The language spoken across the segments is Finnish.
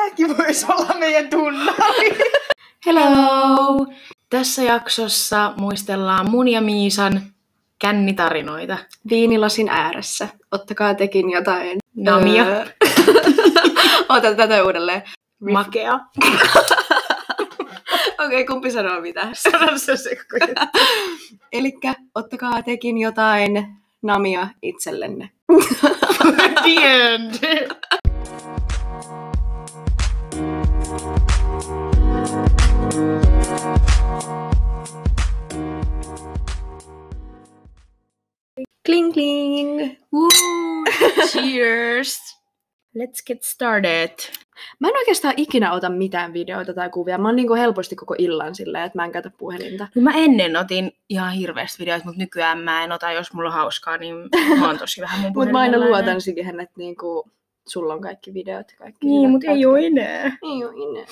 Tämäkin voisi olla meidän tunnari. Hello! Tässä jaksossa muistellaan mun ja Miisan kännitarinoita. Viinilasin ääressä. Ottakaa tekin jotain. Namia. Öö, Ota tätä uudelleen. Makea. Okei, kumpi sanoo mitä? Sano se Elikkä ottakaa tekin jotain namia itsellenne. The end. Kling kling! Woo! Cheers! Let's get started. Mä en oikeastaan ikinä ota mitään videoita tai kuvia. Mä oon niinku helposti koko illan silleen, että mä en käytä puhelinta. No mä ennen otin ihan hirveästi videoita, mutta nykyään mä en ota, jos mulla on hauskaa, niin mä oon tosi vähän mun Mutta mä aina luotan siihen, että niinku, sulla on kaikki videot ja kaikki Niin, mutta ei oo enää. Ei oo enää.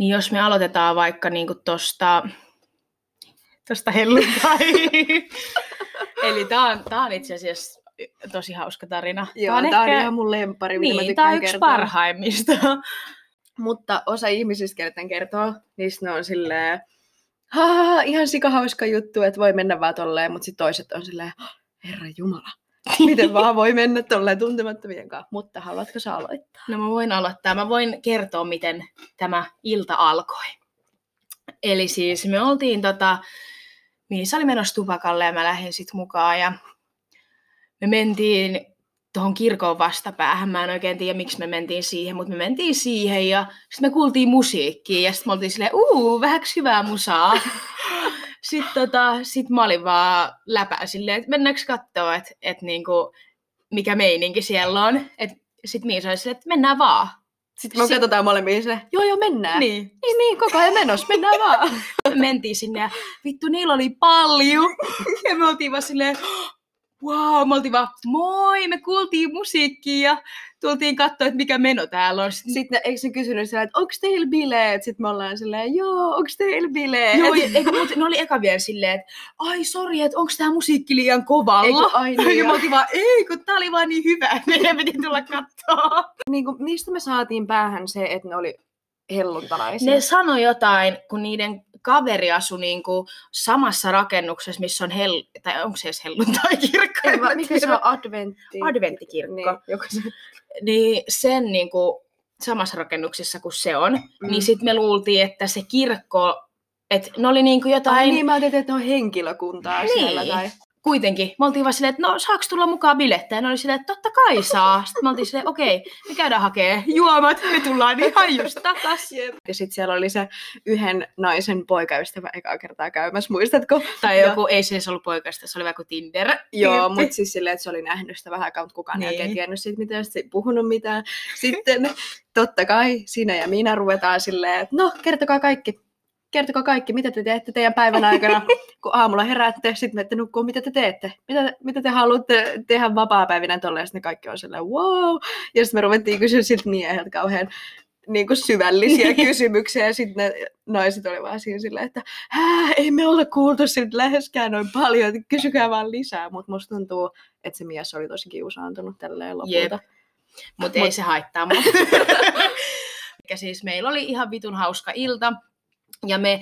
Niin jos me aloitetaan vaikka niinku tosta, tosta helluntai. Eli tää on, tää on itse asiassa tosi hauska tarina. Joo, tää on, tää on ihan mun lempari, mitä mä niin, tää tykkään on yksi kertoa. parhaimmista. Mutta osa ihmisistä, tän kertoo, niistä ne on silleen, Haa, ihan sikahauska juttu, että voi mennä vaan tolleen, mutta sitten toiset on silleen, "Hah, Herra Jumala, miten vaan voi mennä tolleen tuntemattomien kanssa. Mutta haluatko sä aloittaa? No mä voin aloittaa. Mä voin kertoa, miten tämä ilta alkoi. Eli siis me oltiin tota, Miisa oli menossa tupakalle ja mä lähdin sit mukaan ja me mentiin tuohon kirkon vastapäähän. Mä en oikein tiedä, miksi me mentiin siihen, mutta me mentiin siihen ja sitten me kuultiin musiikkia ja sitten me oltiin silleen, uu, vähäks hyvää musaa. sitten tota, sit mä olin vaan läpää silleen, että mennäänkö katsoa, että et niinku, mikä meininki siellä on. Et sit Miisa oli silleen, että mennään vaan. Sitten me Si- katsotaan molemmin silleen, joo joo mennään. Niin. niin, niin koko ajan menossa, mennään vaan. Me mentiin sinne ja vittu niillä oli paljon. Ja me oltiin vaan silleen, wow, me oltiin vaan, moi, me kuultiin musiikkia ja tultiin katsoa, että mikä meno täällä on. Sitten, Sitten eikö ne kysynyt silleen, että onko teillä bileet? Sitten me ollaan silleen, joo, onko teillä bileet? Joo, ja- eikö, mut, ne oli eka vielä silleen, että ai sori, että onko tämä musiikki liian kovalla? Eikö, ai niin, ja joo. me oltiin vaan, ei, kun tää oli vaan niin hyvä, että meidän piti tulla katsoa. niin kuin, mistä me saatiin päähän se, että ne oli helluntalaisia? Ne sanoi jotain, kun niiden kaveri asui niinku samassa rakennuksessa, missä on hell... tai onko se edes helluntai-kirkko? Ei, En mä va- mikä se on adventti? Adventtikirkko. Niin, joku se. Niin sen niinku samassa rakennuksessa kuin se on, Mm. niin sitten me luultiin, että se kirkko, että ne oli niinku jotain... Ai niin, mä ajattelin, että ne on henkilökuntaa Niin. siellä. Tai... kuitenkin, me oltiin vaan silleen, että no saaks tulla mukaan bilettä? Ja ne oli silleen, että totta kai saa. Sitten me oltiin silleen, okei, me käydään hakee juomat, me tullaan ihan just takas. Ja sitten siellä oli se yhden naisen poikaystävä ekaa kertaa käymässä, muistatko? Tai Ja- joku, ei se edes ollut poikasta, se oli vaikka Tinder. Joo, mutta siis silleen, että se oli nähnyt sitä vähän aikaa, mutta kukaan ei Niin. oikein tiennyt siitä mitään, ei puhunut mitään. Sitten totta kai sinä ja minä ruvetaan silleen, että no kertokaa kaikki. Kertokaa kaikki, mitä te teette teidän päivän aikana, kun aamulla heräätte, sitten menette nukkuu, mitä te teette, mitä, mitä te haluatte tehdä vapaa-päivinä tolleen, sitten ne kaikki on silleen, wow. Ja sitten me ruvettiin kysyä siltä mieheltä kauhean niin kuin syvällisiä kysymyksiä, ja sitten ne naiset oli vaan siinä silleen, että Hää, ei me olla kuultu siltä läheskään noin paljon, että kysykää vaan lisää, mutta musta tuntuu, että se mies oli tosi kiusaantunut tälleen lopulta. Mutta ei se haittaa. Mikä siis meillä oli ihan vitun hauska ilta. Ja me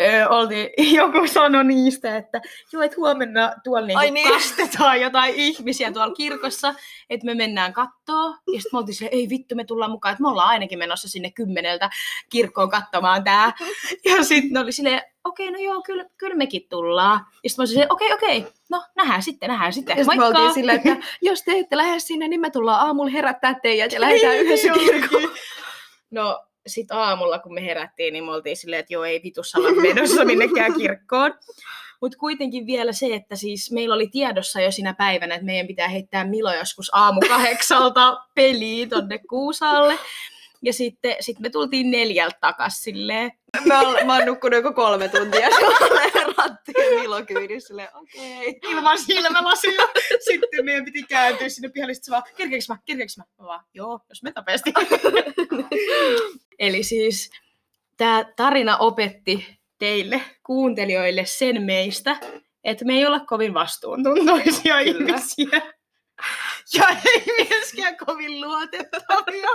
ö, oltiin, joku sanoi niistä, että joo, että huomenna tuolla niinku Ai niin. kastetaan jotain ihmisiä tuolla kirkossa, että me mennään kattoo. Ja sitten me oltiin silleen, ei vittu, me tullaan mukaan, että me ollaan ainakin menossa sinne kymmeneltä kirkkoon katsomaan tää. Ja sitten oli silleen, okei, no joo, kyllä, kyllä mekin tullaan. Ja sitten mä olin okei, okei, no nähdään sitten, nähdään sitten. Ja sitten me silleen, että jos te ette lähde sinne, niin me tullaan aamulla herättää teidät ja lähdetään yhdessä Niin kirkkoon. No sitten aamulla, kun me herättiin, niin me oltiin silleen, että joo, ei vitussa olla menossa minnekään kirkkoon. Mutta kuitenkin vielä se, että siis meillä oli tiedossa jo siinä päivänä, että meidän pitää heittää Milo joskus aamu kahdeksalta peliin tonne Kuusaalle. Ja sitten sit me tultiin neljältä takas silleen. Mä, oon, mä oon nukkunut joku kolme tuntia rattiin Milo kyydissä, silleen okei. Ilman silmälasia. Sitten meidän piti kääntyä sinne pihalle. Sitten se vaan, kerkeekö mä, kerkeekö mä? Mä vaan, joo, jos me nopeasti. Eli siis tämä tarina opetti teille kuuntelijoille sen meistä, että me ei olla kovin vastuuntuntoisia Kyllä. ihmisiä. Ja ei myöskään kovin luotettavia.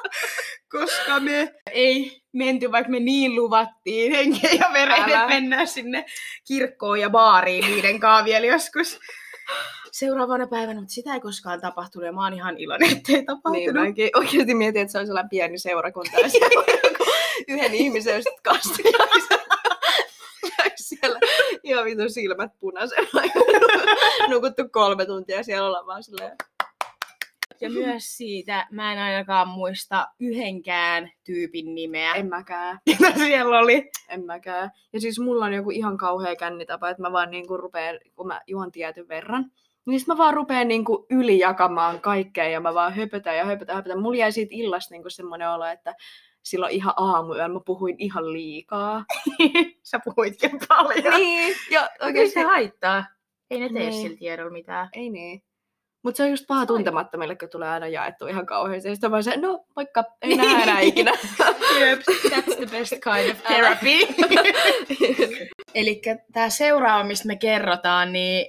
koska me ei menty, vaikka me niin luvattiin henkeä ja vereen, että mennään sinne kirkkoon ja baariin niiden kanssa vielä joskus seuraavana päivänä, mutta sitä ei koskaan tapahtunut ja mä oon ihan iloinen, ettei Niin, tapahtunut. mäkin oikeasti mietin, että se on sellainen pieni seurakunta joku yhden ihmisen just kastajaiset. siellä ihan vitun silmät punaisena. Nukuttu kolme tuntia ja siellä ollaan vaan silleen. Ja myös siitä mä en ainakaan muista yhdenkään tyypin nimeä, En mäkään, mitä siellä oli. en mäkään. Ja siis mulla on joku ihan kauhea kännitapa, että mä vaan niinku rupeen, kun mä juon tietyn verran, niin mä vaan rupeen niinku ylijakamaan kaikkea ja mä vaan höpötän ja höpötän, höpötän. Mulla jäi siitä illasta niinku semmoinen olo, että silloin ihan aamuyöllä mä puhuin ihan liikaa. Sä puhuitkin paljon. niin, ja Oikein oikeesti se haittaa. Ei ne tee Niin. sillä tiedolla mitään. Ei niin. Mutta se on just paha tuntemattomille, kun tulee aina jaettu ihan kauheasti. Ja sitten vaan se, no moikka, ei nähdä enää ikinä. Yep, that's the best kind of therapy. Eli tämä seuraava, mistä me kerrotaan, niin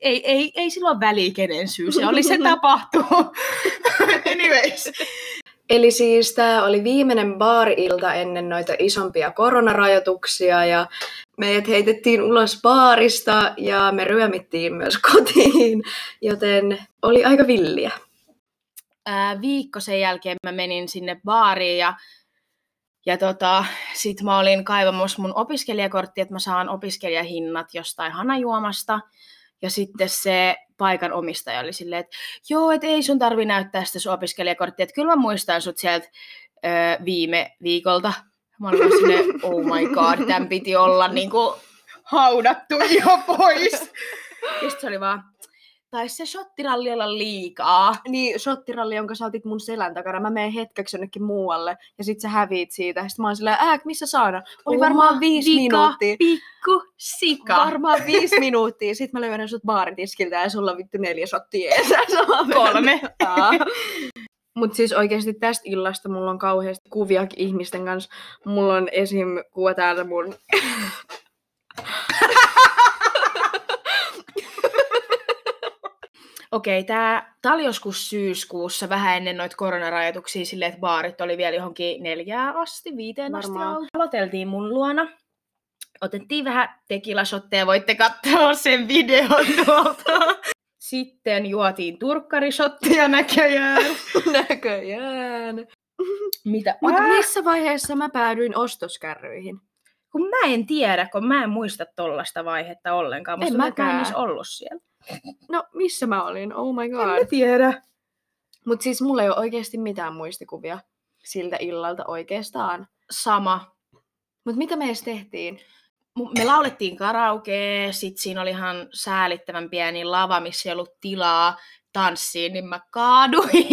ei, ei, ei silloin väliä kenen syy se oli, se tapahtuu. Anyways. Eli siis tämä oli viimeinen baari-ilta ennen noita isompia koronarajoituksia ja meidät heitettiin ulos baarista ja me ryömittiin myös kotiin, joten oli aika villiä. Ää, viikko sen jälkeen mä menin sinne baariin ja, ja tota, sit mä olin kaivamassa mun opiskelijakortti, että mä saan opiskelijahinnat jostain hanajuomasta. Ja sitten se paikan omistaja oli silleen, että joo, et ei sun tarvi näyttää sitä sun opiskelijakorttia, että kyllä mä muistan sut sieltä ö, viime viikolta. Mä olin silleen, oh my god, tämän piti olla niinku haudattu jo pois. Ja se oli vaan, taisi se shottiralli olla liikaa. Niin, shottiralli, jonka sä otit mun selän takana. Mä menen hetkeksi jonnekin muualle ja sit sä häviit siitä. Sitten mä oon silleen, ää, missä saana? Oli Oma varmaan viisi vika, minuuttia. Pikku sika. Varmaan viisi minuuttia. Sitten mä löydän sut baaritiskiltä ja sulla on vittu neljä shottia eessä. Kolme. Mutta siis oikeasti tästä illasta mulla on kauheasti kuviakin ihmisten kanssa. Mulla on esim. kuva täällä mun... Okei, tää, tää oli joskus syyskuussa, vähän ennen noita koronarajoituksia, silleen, että baarit oli vielä johonkin neljään asti, viiteen asti Varmaan. auki. Aloiteltiin mun luona. Otettiin vähän tekilasotteja, voitte katsoa sen videon tuolta. Sitten juotiin turkkarishotteja näköjään. Näköjään. Mitä? Mutta missä vaiheessa mä päädyin ostoskärryihin? kun mä en tiedä, kun mä en muista tollasta vaihetta ollenkaan. Musta En mäkään. ollut siellä. No, missä mä olin? Oh my En god. mä tiedä. Mutta siis mulla ei ole oikeasti mitään muistikuvia siltä illalta oikeastaan. Sama. Mutta mitä me edes tehtiin? Me laulettiin karaoke, sit siinä oli ihan säälittävän pieni lava, missä ei ollut tilaa tanssiin, niin mä kaaduin.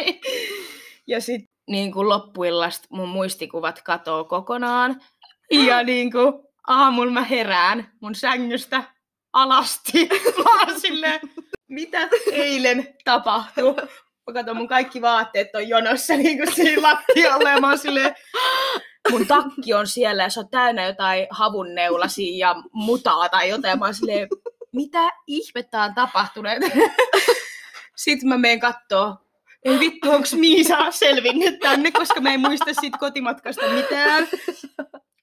ja sit niin kuin loppuillasta mun muistikuvat katoo kokonaan. Ja niin kuin aamulla mä herään mun sängystä alasti. Oon silleen, mitä eilen tapahtui? Mä katson mun kaikki vaatteet on jonossa niin kuin siinä lattialla ja mä oon silleen, mun takki on siellä ja se on täynnä jotain havunneulasia ja mutaa tai jotain. Mä oon silleen, mitä ihmettä on tapahtunut? Sitten mä menen kattoo. Ei vittu, onks Miisa selvinnyt tänne, koska mä en muista siitä kotimatkasta mitään.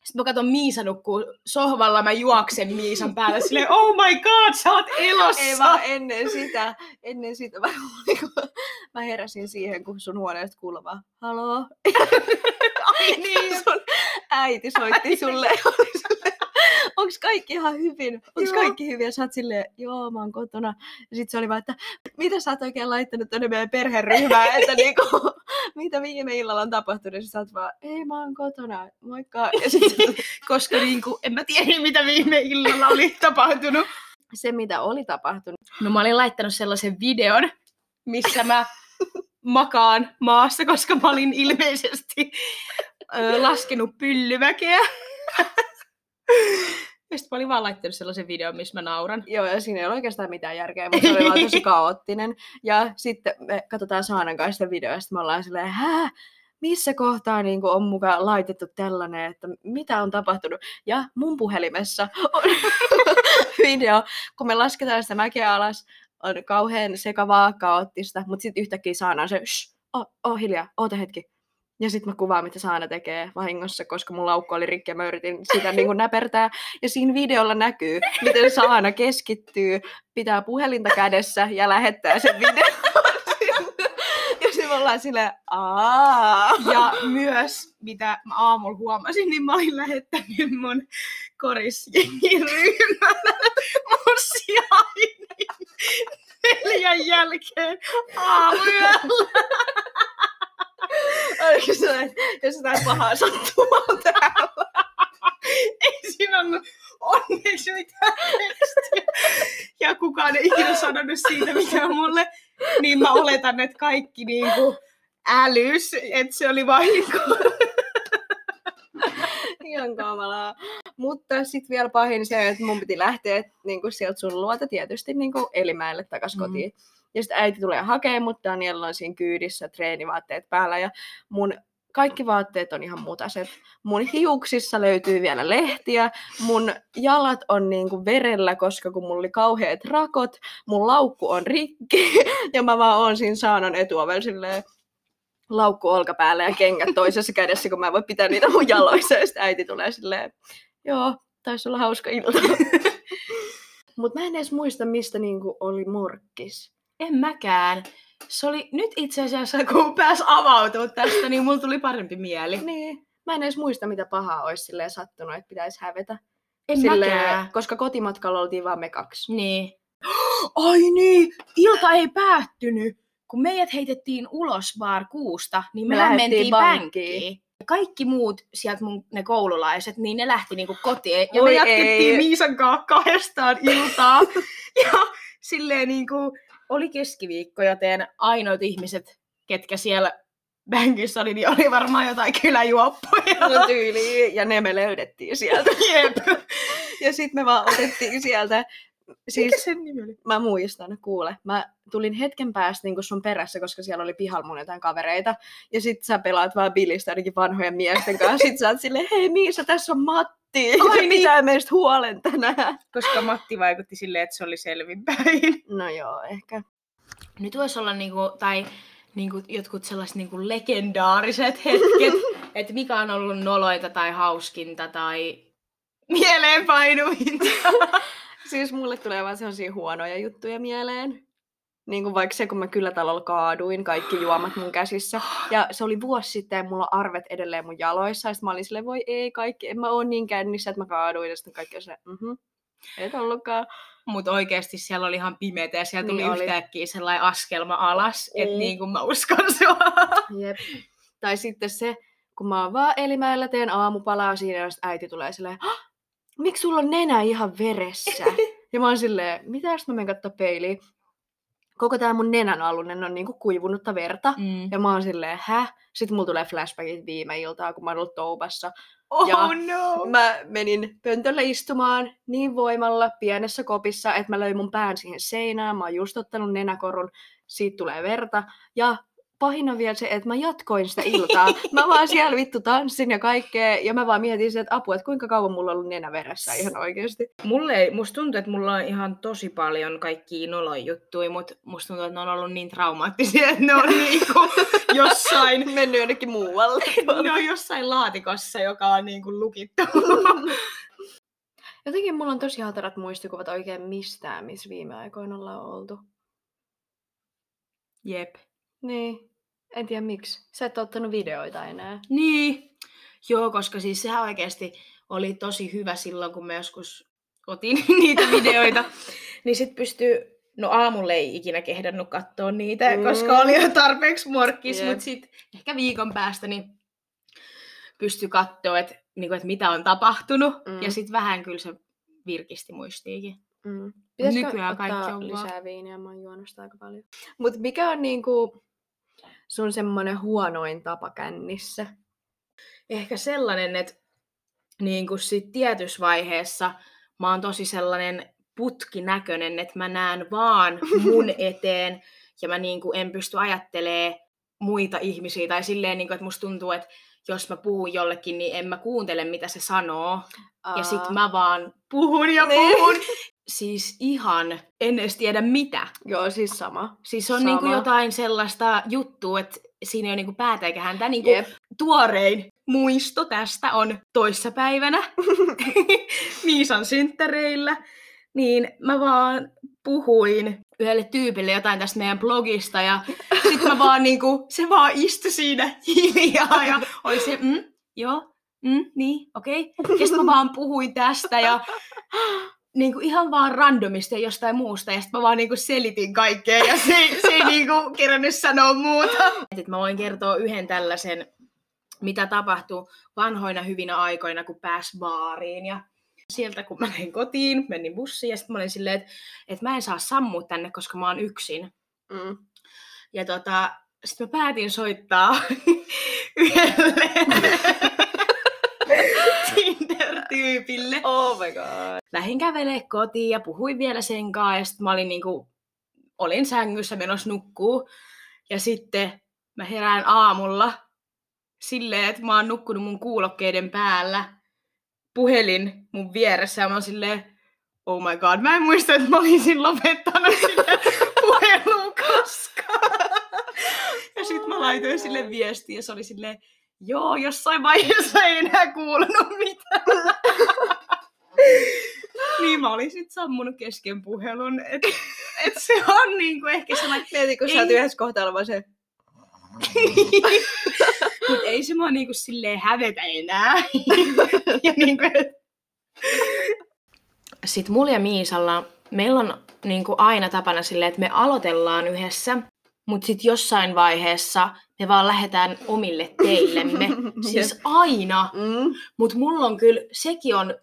Sitten mä katson Miisa nukkuu sohvalla, mä juoksen Miisan päälle silleen, oh my god, sä oot elossa! Ei vaan ennen sitä, ennen sitä mä, niinku, mä heräsin siihen, kun sun huoneesta kuului vaan, haloo. Ai niin. Sun äiti soitti sulle ja onks kaikki ihan hyvin? Onks Joo. kaikki hyvin? Ja sä oot silleen, joo mä oon kotona. Ja sit se oli vaan, että mitä sä oot oikein laittanut tonne meidän perheryhmään, että niinku, mitä viime illalla on tapahtunut? Ja sä oot vaan, ei mä oon kotona, moikka. Ja sit Koska niinku, en mä tiedä, mitä viime illalla oli tapahtunut. se, mitä oli tapahtunut, No mä olin laittanut sellaisen videon, missä mä makaan maassa, koska mä olin ilmeisesti ö, laskenut pyllyväkeä. Ja sitten mä olin vaan laittanut sellaisen videon, missä mä nauran. Joo, ja siinä ei ole oikeastaan mitään järkeä, mutta se oli vaan tosi kaoottinen. Ja sitten me katsotaan Saanan kanssa sitä videoa, ja sitten me ollaan silleen, hää, missä kohtaa niin on mukaan laitettu tällainen, että mitä on tapahtunut. Ja mun puhelimessa on video, kun me lasketaan sitä mäkeä alas, on kauhean sekavaa, kaoottista, mutta sitten yhtäkkiä Saana on se, shh, oh, oh, hiljaa, oota hetki. Ja sitten mä kuvaan, mitä Saana tekee vahingossa, koska mun laukku oli rikki ja mä yritin sitä niin näpertää. Ja siinä videolla näkyy, miten Saana keskittyy, pitää puhelinta kädessä ja lähettää sen videon. Ja sitten me ollaan silleen, aah. Ja myös, mitä mä aamulla huomasin, niin mä olin lähettänyt mun korisjengiryhmällä mun sijainin neljän jälkeen aamuyöllä. Oliko se, että jos jotain pahaa sattumaa täällä? Ei siinä ollut onneksi mitään tekstiä. Ja kukaan ei ikinä sanonut siitä mitään mulle. Niin mä oletan, että kaikki niinku älys, että se oli vahinko. Ihan kamalaa. Mutta sitten vielä pahin se, että mun piti lähteä niin kuin sieltä sun luota tietysti niin kuin Elimäelle takaisin Mm. mm. Ja sitten äiti tulee hakemaan mut, Daniel on siinä kyydissä, treenivaatteet päällä ja mun kaikki vaatteet on ihan mutaset. Mun hiuksissa löytyy vielä lehtiä, mun jalat on niinku verellä, koska kun mulla oli kauheat rakot, mun laukku on rikki ja mä vaan oon siinä saanon etuovella silleen laukku olkapäällä ja kengät toisessa kädessä, kun mä en voi pitää niitä mun jaloissa. Ja sitten äiti tulee silleen, joo, taisi olla hauska ilta. Mutta mä en edes muista, mistä niinku oli morkkis. En mäkään. Se oli nyt itse asiassa, kun pääs avautumaan tästä, niin mulla tuli parempi mieli. Niin. Mä en edes muista, mitä pahaa olisi silleen sattunut, että pitäisi hävetä. En Silleen, mäkään. koska kotimatkalla oltiin vaan me kaksi. Niin. Ai niin, ilta ei päättynyt. Kun meidät heitettiin ulos bar kuusta, niin Me me mentiin. Ja Kaikki muut sieltä mun, ne koululaiset, niin ne lähti niinku kotiin. Ja Voi me jatkettiin ei. Miisan kanssa kahdestaan iltaa. ja silleen niinku, oli keskiviikko, joten ainoat ihmiset, ketkä siellä bänkissä oli, niin oli varmaan jotain kyläjuoppoja. No tyyli, ja ne me löydettiin sieltä. Jep. Ja sitten me vaan otettiin sieltä. Siis Mikä sen nimi oli? mä muistan, kuule. Mä tulin hetken päästä niin sun perässä, koska siellä oli pihalla mun jotain kavereita. Ja sit sä pelaat vaan bilistä ainakin vanhojen miesten kanssa. Sit sä oot silleen, hei Miisa, tässä on Matti. Ai niin. pitää meistä huolen tänään. Koska Matti vaikutti silleen, että se oli selvinpäin. No joo, ehkä. Nyt voisi olla niinku, tai niinku, jotkut sellaiset niinku legendaariset hetket, että mikä on ollut noloita tai hauskinta tai mieleenpainuvinta. Siis mulle tulee vaan sellaisia huonoja juttuja mieleen. Niin kuin vaikka se, kun mä kyllä talolla kaaduin, kaikki juomat mun käsissä. Ja se oli vuosi sitten ja mulla on arvet edelleen mun jaloissa. Ja sit mä olin silleen, voi ei kaikki, en mä oo niin kännissä, että mä kaaduin. Ja sitten kaikki on silleen, mhm, et ollutkaan. Mutta oikeasti siellä oli ihan pimeätä ja siellä tuli Niin oli. yhtäkkiä sellainen askelma alas, että Mm. niin kuin mä uskon sua. Jep. Tai sitten se, kun mä oon vaan Elimäellä teen aamupalaa siinä, ja äiti tulee silleen, "Hah, miksi sulla on nenä ihan veressä? ja mä oon silleen, mitä jos mä menen katsoa peiliin? Koko tää mun nenän alunen on niinku kuivunutta verta. Mm. Ja mä oon silleen, häh? Sitten mulla tulee flashbackit viime iltaa, kun mä oon ollut toubassa. Oh Ja no! Mä menin pöntölle istumaan niin voimalla pienessä kopissa, että mä löin mun pään siihen seinään. Mä oon just ottanut nenäkorun, siitä tulee verta. Ja pahin on vielä se, että mä jatkoin sitä iltaa. Mä vaan siellä vittu tanssin ja kaikkea. Ja mä vaan mietin se, että apua, että kuinka kauan mulla on ollut nenä veressä ihan oikeasti. Mulle ei, musta tuntuu, että mulla on ihan tosi paljon kaikkia noloja juttuja, mutta musta tuntuu, että ne on ollut niin traumaattisia, että ne on niinku jossain, Mennyt jonnekin muualle. ne on jossain laatikossa, joka on niinku lukittu. Jotenkin mulla on tosi hatarat muistikuvat oikein mistään, missä viime aikoina ollaan oltu. Jep. Niin, en tiedä miksi. Sä et ottanut videoita enää. Niin. Joo, koska siis sehän oikeasti oli tosi hyvä silloin, kun mä joskus otin niitä videoita. niin sit pystyy, no aamulla ei ikinä kehdannut katsoa niitä, Mm. koska oli jo tarpeeksi morkkis, Jep. mutta sit ehkä viikon päästä niin pystyi katsoa, että niinku, et mitä on tapahtunut. Mm. Ja sit vähän kyllä se virkisti muistiikin. Mm. Nykyään ottaa kaikki on vaan- lisää viiniä? Mä oon juonut aika paljon. Mut mikä on niinku sun semmonen huonoin tapa kännissä? Ehkä sellainen, että niin kuin sit tietyssä vaiheessa mä oon tosi sellainen putkinäköinen, että mä näen vaan mun eteen ja mä niin kuin en pysty ajattelee muita ihmisiä tai silleen, niin kuin, että musta tuntuu, että jos mä puhun jollekin, niin en mä kuuntele, mitä se sanoo. Ja sit Aa. mä vaan puhun ja Niin. puhun. siis ihan, en edes tiedä mitä. Joo, siis sama. Siis on Sama. niinku jotain sellaista juttua, että siinä ei ole niinku päätä eikä häntä. Niinku Jep. tuorein muisto tästä on toissapäivänä Miisan synttäreillä. Niin mä vaan puhuin yhdelle tyypille jotain tästä meidän blogista ja sit mä vaan niinku, se vaan istui siinä hiljaa ja oli se, mm, joo, mm, niin, okei. Okay. Ja sit mä vaan puhuin tästä ja niinku ihan vaan randomisti ja jostain muusta ja sit mä vaan niinku selitin kaikkea ja se, se ei niinku kerännyt sanoa muuta. Et mä voin kertoa yhden tällaisen, mitä tapahtui vanhoina hyvinä aikoina, kun pääsi baariin ja sieltä kun mä menin kotiin, menin bussiin ja sitten mä olin silleen, että, että mä en saa sammua tänne, koska mä oon yksin. Mm. Ja tota, sitten mä päätin soittaa yhdelle Tinder-tyypille. Oh my god. Lähin kävelee kotiin ja puhuin vielä sen kanssa ja sitten mä olin niinku, olin sängyssä menossa nukkuu. Ja sitten mä herään aamulla silleen, että mä oon nukkunut mun kuulokkeiden päällä. Puhelin mun vieressä ja mä oon silleen, oh my god, mä en muista, että mä olisin lopettanut sitä puhelua koskaan. Ja sitten mä laitoin sille viestiä ja se oli silleen, joo, jossain vaiheessa ei enää kuulunut mitään. niin mä olin sit sammunut kesken puhelun. Et, et se on niinku ehkä sellainen... Mieti, kun sä Ei. oot yhdessä kohtaa oleva se. Mut ei se mua niinku silleen hävetä enää. ja niinku, et... Sitten mulla ja Miisalla, meillä on niinku aina tapana silleen, että me aloitellaan yhdessä, mutta sitten jossain vaiheessa me vaan lähdetään omille teillemme. siis aina. Mm. Mutta mulla on kyllä, sekin on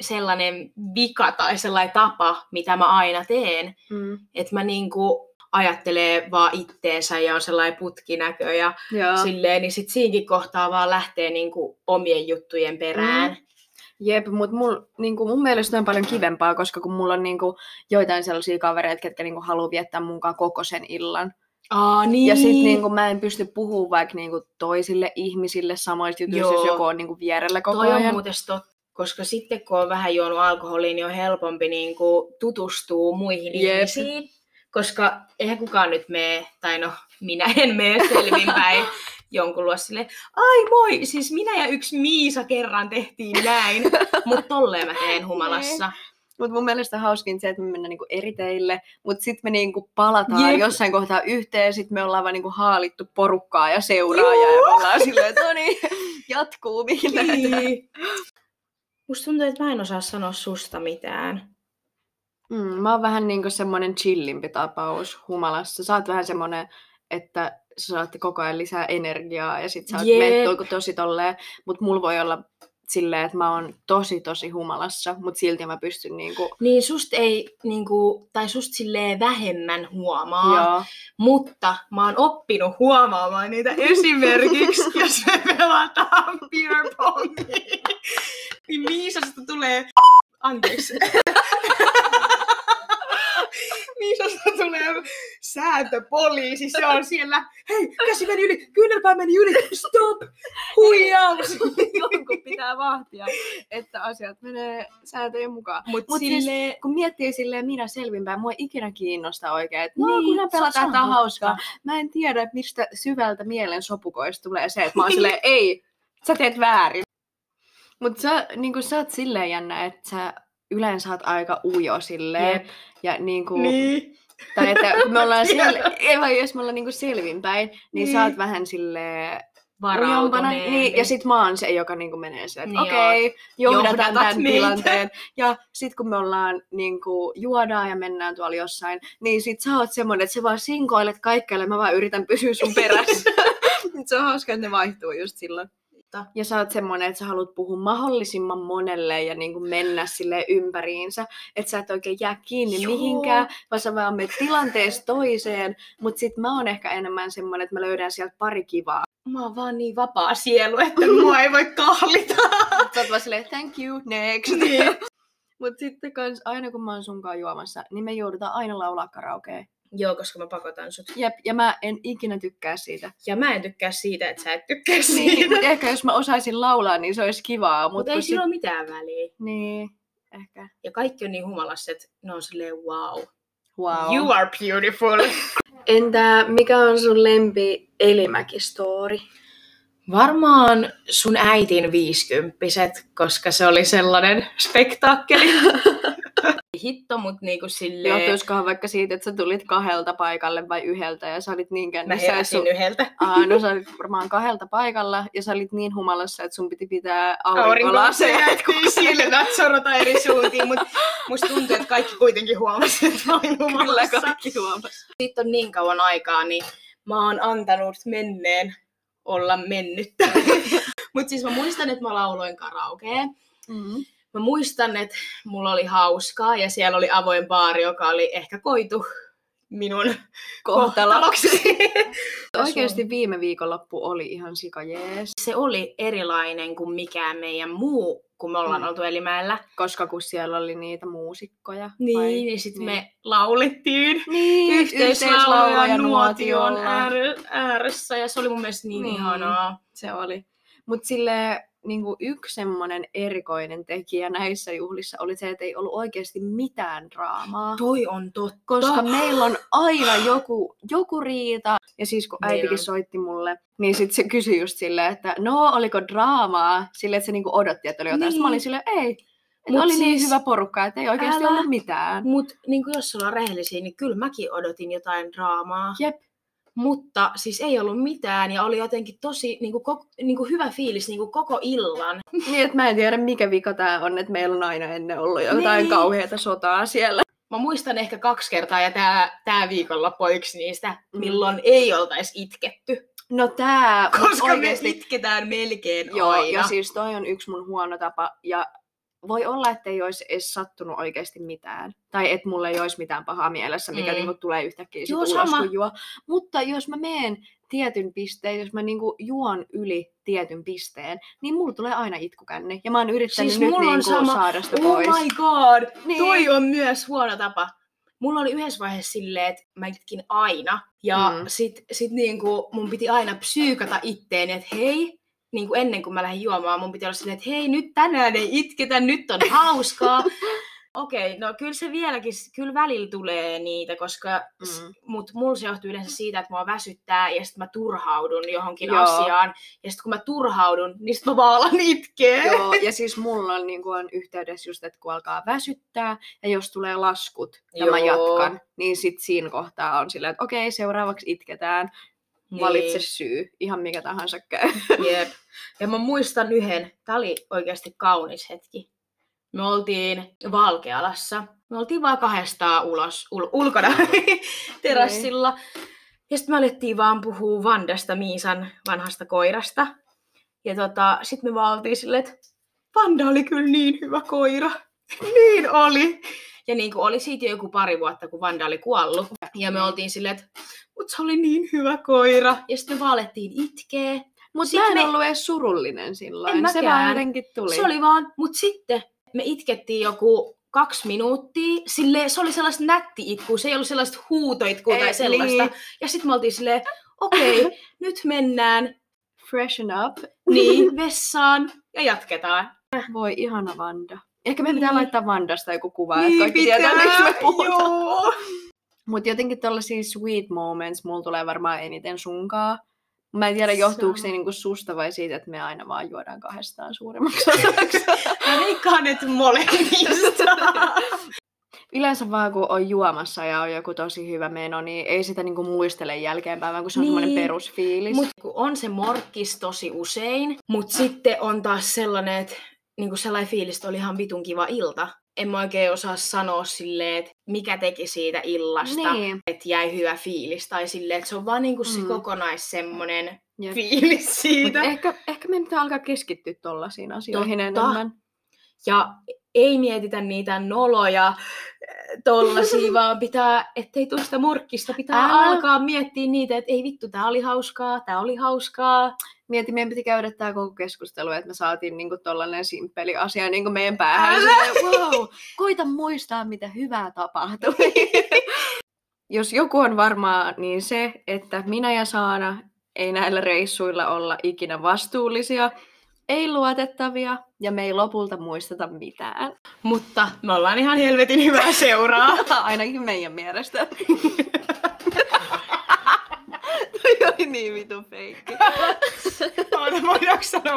sellainen vika tai sellainen tapa, mitä mä aina teen. Mm. Että mä niinku ajattelee vaan itteensä ja on sellainen putkinäkö ja Joo. silleen, niin sit siinkin kohtaa vaan lähtee niinku omien juttujen perään. Jep, mutta mul, niinku, mun mielestä on paljon kivempaa, koska kun mulla on niinku, joitain sellaisia kavereita, ketkä niinku, haluaa viettää munkaan koko sen illan. Aa, niin. Ja sit niinku, mä en pysty puhumaan vaikka niinku, toisille ihmisille samoista jutuista, jos joku on niinku, vierellä koko Toi on ajan. muuten totta. Koska sitten kun on vähän juonut alkoholiin, niin on helpompi niinku tutustua muihin Jep. ihmisiin. Koska eihän kukaan nyt mene, tai no minä en mene selvinpäin jonkun luo silleen, ai moi, siis minä ja yksi Miisa kerran tehtiin näin, mutta tolleen mä teen humalassa. Mutta mun mielestä hauskin se, että me mennään niinku eri teille, mutta sitten me niinku palataan Jep. Jossain kohtaa yhteen, sitten me ollaan vaan niinku haalittu porukkaa ja seuraajaa, ja me ollaan silleen, että no niin, jatkuu. Niin. Musta tuntuu, että mä en osaa sanoa susta mitään. Mm, mä oon vähän niinku semmonen chillimpi tapaus humalassa. Sä oot vähän semmonen, että sä saatte koko ajan lisää energiaa ja sit sä oot menttu tosi tolleen. Mut mulla voi olla silleen, että mä oon tosi tosi humalassa, mut silti mä pystyn niinku... Niin susta ei, niinku, tai susta silleen vähemmän huomaa, Joo. mutta mä oon oppinut huomaamaan niitä esimerkiksi, jos me pelataan beer pongia, niin Miisasta tulee, anteeksi, Miisasta tulee sääntöpoliisi, se on siellä, hei, käsi meni yli, kyynärpää meni yli, stop, huijaus. Jonkun pitää vahtia, että asiat menee sääntöjen mukaan. Mut, Mut siis- silleen, Kun miettii silleen minä selvinpäin, mua ei ikinä kiinnosta oikein, että no Niin, kun pelataan, totta. hauskaa. Mä en tiedä, että mistä syvältä mielen sopukoista tulee se, että mä oon silleen, ei, sä teet väärin. Mutta sä, niin sä oot silleen jännä, että sä yleensä oot aika ujo silleen. Jep. Ja niinku, niin. tai että kun me ollaan sel, vaan jos me ollaan niinku selvinpäin, niin, Niin. sä oot vähän silleen varautuneempi. Niin, ja sit mä oon se, joka niinku menee silleen, että Niin okei, okay, johdataan Johdatat tämän meitä. tilanteen. Ja sit kun me ollaan niinku, juodaan ja mennään tuolla jossain, niin sit sä oot semmonen, että sä vaan sinkoilet kaikkialle, mä vaan yritän pysyä sun perässä. se on hauska, että ne vaihtuu just silloin. Ja sä oot semmonen, että sä haluat puhua mahdollisimman monelle ja niinku mennä sille ympäriinsä. Että sä et oikein jää kiinni Joo. mihinkään, vaan sä vaan menet tilanteesta toiseen. Mutta sit mä oon ehkä enemmän semmonen, että mä löydän sieltä pari kivaa. Mä oon vaan niin vapaa sielu, että mua ei voi kahlita. Sä oot vaan silleen, thank you, next. Niin. Mut sitten kans aina kun mä oon sunkaan juomassa, niin me joudutaan aina laulaa karaokea. Joo, koska mä pakotan sut. Jep, ja mä en ikinä tykkää siitä. Ja mä en tykkää siitä, että sä et tykkää Niin, siitä. mut ehkä jos mä osaisin laulaa, niin se olisi kivaa. Mutta Mutta ei sillä ole mitään väliä. Niin. ehkä. Ja kaikki on niin humalassa, että ne on silleen wow. Wow. You are beautiful. Entä mikä on sun lempi Elimäki-story? Varmaan sun äitin viisikymppiset, koska se oli sellainen spektaakkeli. Hitto, mut niinku silleen... Johtuisikohan vaikka siitä, että sä tulit kahdelta paikalle vai yhdeltä ja sä olit niin Mä kännissä. ja heräsin sun... yhdeltä. Aa, no sä olit varmaan kahdelta paikalla ja sä olit niin humalassa, että sun piti pitää aurinkolaseja. Aurinko silmät sorota eri suuntiin, mutta musta tuntuu, että kaikki kuitenkin huomasi, että mä olin Kyllä humalassa. kaikki huomas. Siitä on niin kauan aikaa, niin mä oon antanut menneen olla mennyttä. Mutta siis mä muistan, että mä lauloin karaokea. Mm-hmm. Mä muistan, että mulla oli hauskaa ja siellä oli avoin baari, joka oli ehkä koitu minun kohtaloksi. Oikeasti viime viikonloppu oli ihan sikajees, Se oli erilainen kuin mikään meidän muu, kun me ollaan Mm. oltu Elimäellä. koska kun siellä oli niitä muusikkoja. Niin, vai? niin sitten niin. me laulettiin Niin, yhteislauluja nuotion nuotiolla. äär- ääressä ja se oli mun mielestä niin, Niin. ihanaa. Se oli. Mutta sille niin yksi semmoinen erikoinen tekijä näissä juhlissa oli se, että ei ollut oikeasti mitään draamaa. Toi on totta. Koska meillä on aina joku, joku riita. Ja siis kun Niin äitikin soitti mulle, niin sitten se kysyi just silleen, että no, oliko draamaa? Silleen, että se niinku odotti, että oli jotain. Niin. Sitten mä olin Niin. silleen, ei. Mut oli niin siis- hyvä porukka, että ei oikeasti Älä. ollut mitään. Mut niin jos ollaan rehellisiä, niin kyllä mäkin odotin jotain draamaa. Jep. Mutta siis ei ollut mitään ja oli jotenkin tosi niin kuin, koko, niin kuin hyvä fiilis niin kuin koko illan. Niin, että mä en tiedä mikä vika tää on, että meillä on aina ennen ollut jotain Niin. kauheata sotaa siellä. Mä muistan ehkä kaksi kertaa ja tää, tää viikonloppu on yksi niistä, Mm. milloin ei oltaisi itketty. No tää, Koska oikeesti, me itketään melkein Joo, aina. ja siis toi on yksi mun huono tapa. Ja voi olla, että ei olisi edes sattunut oikeasti mitään. Tai että mulla ei olisi mitään pahaa mielessä, mikä Mm. mm. niinku tulee yhtäkkiä sit Joo, ulos, sama. kun juo. Mutta jos mä meen tietyn pisteen, jos mä niinku juon yli tietyn pisteen, niin mulla tulee aina itkukänni. Ja mä oon yrittänyt Siis nyt mulla niinku sama. saada sitä Oh pois. my god! Niin. Toi on myös huono tapa. Mulla oli yhdessä vaiheessa silleen, että mä itkin aina. Ja Mm. sit, sit niinku mun piti aina psyykata itteeni, että hei, niinku ennen kuin mä lähdin juomaan, mun piti olla silleen, että hei, nyt tänään ei itketä, nyt on hauskaa. Okei, okay, no kyllä se vieläkin, kyllä välillä tulee niitä, koska Mm. mut mulla se johtuu yleensä siitä, että mua väsyttää ja sitten mä turhaudun johonkin Joo. asiaan. Ja sitten kun mä turhaudun, niin sitten mä vaan alan itkeä. Joo, ja siis mulla on, niin on yhteydessä just, että kun alkaa väsyttää, ja jos tulee laskut, ja mä Joo. jatkan, niin sit siinä kohtaa on silleen, että okei, seuraavaksi itketään, Niin. valitse syy, ihan mikä tahansa käy. Jep. Ja mä muistan yhden, tää oli oikeasti kaunis hetki. Me oltiin Valkealassa. Me oltiin vaan kahdestaan ulos, ul- ulkona terassilla. Ja sitten me alettiin vaan puhua Vandasta, Miisan vanhasta koirasta. Ja tota, sitten me vaan oltiin silleen, että Vanda oli kyllä niin hyvä koira. niin oli. Ja niin kuin oli siitä jo joku pari vuotta, kun Vanda oli kuollut. Ja me oltiin silleen, että mut se oli niin hyvä koira. Ja sitten me vaan alettiin itkeä. Mutta mä en me- ollut edes surullinen silloin, En se vaan jotenkin tuli. Se oli vaan, mut sitten me itkettiin joku kaksi minuuttia. Sille, se oli sellaista nätti itku, se ei ollut sellaista huutoitkua tai Ei, sellaista. niin. Ja sitten me oltiin silleen, okei, okay, nyt mennään Freshen up. niin vessaan ja jatketaan. Voi ihana Vanda. Ehkä me pitää Niin. laittaa Vandasta joku kuva, että kaikki tietää, miksi me puhutaan. Mutta jotenkin tällaisia sweet moments mulla tulee varmaan eniten sunkaa. Mä en tiedä, johtuuko se niinku susta vai siitä, että me aina vaan juodaan kahdestaan suurimmaksi osaksi. Mä veikkaan, että molemmista. Yleensä vaan kun on juomassa ja on joku tosi hyvä meno, niin ei sitä niinku muistele jälkeenpäin, vaan kun se on Niin. semmoinen perusfiilis. Mut kun on se morkkis tosi usein, mutta sitten on taas sellainen, että niinku sellainen fiilis, että oli ihan vitun kiva ilta. En mä oikein osaa sanoa silleen, että mikä teki siitä illasta, Niin. että jäi hyvä fiilis. Tai silleen, että se on vaan niinku se Mm. kokonais semmonen Jep. fiilis Mut siitä. ehkä, ehkä meidän pitää alkaa keskittyä tollaisiin asioihin Totta. enemmän. Ja ei mietitä niitä noloja eh, tollasia, vaan pitää, ettei tule sitä morkkista, pitää Älä. alkaa miettiä niitä, että ei vittu, tää oli hauskaa, tää oli hauskaa. Mietin, meidän piti käydä tämä koko keskustelu, että me saatiin niinku tollanen simppeli asia niinku meidän päähän. Älä! Wow, koita muistaa, mitä hyvää tapahtui. Jos joku on varmaa, niin se, että minä ja Saana ei näillä reissuilla olla ikinä vastuullisia. ei luotettavia ja me ei lopulta muisteta mitään. Mutta me ollaan ihan helvetin hyvää seuraa. Ainakin meidän mielestä. Toi oli niin vitu feikki. Voidaanko sanoa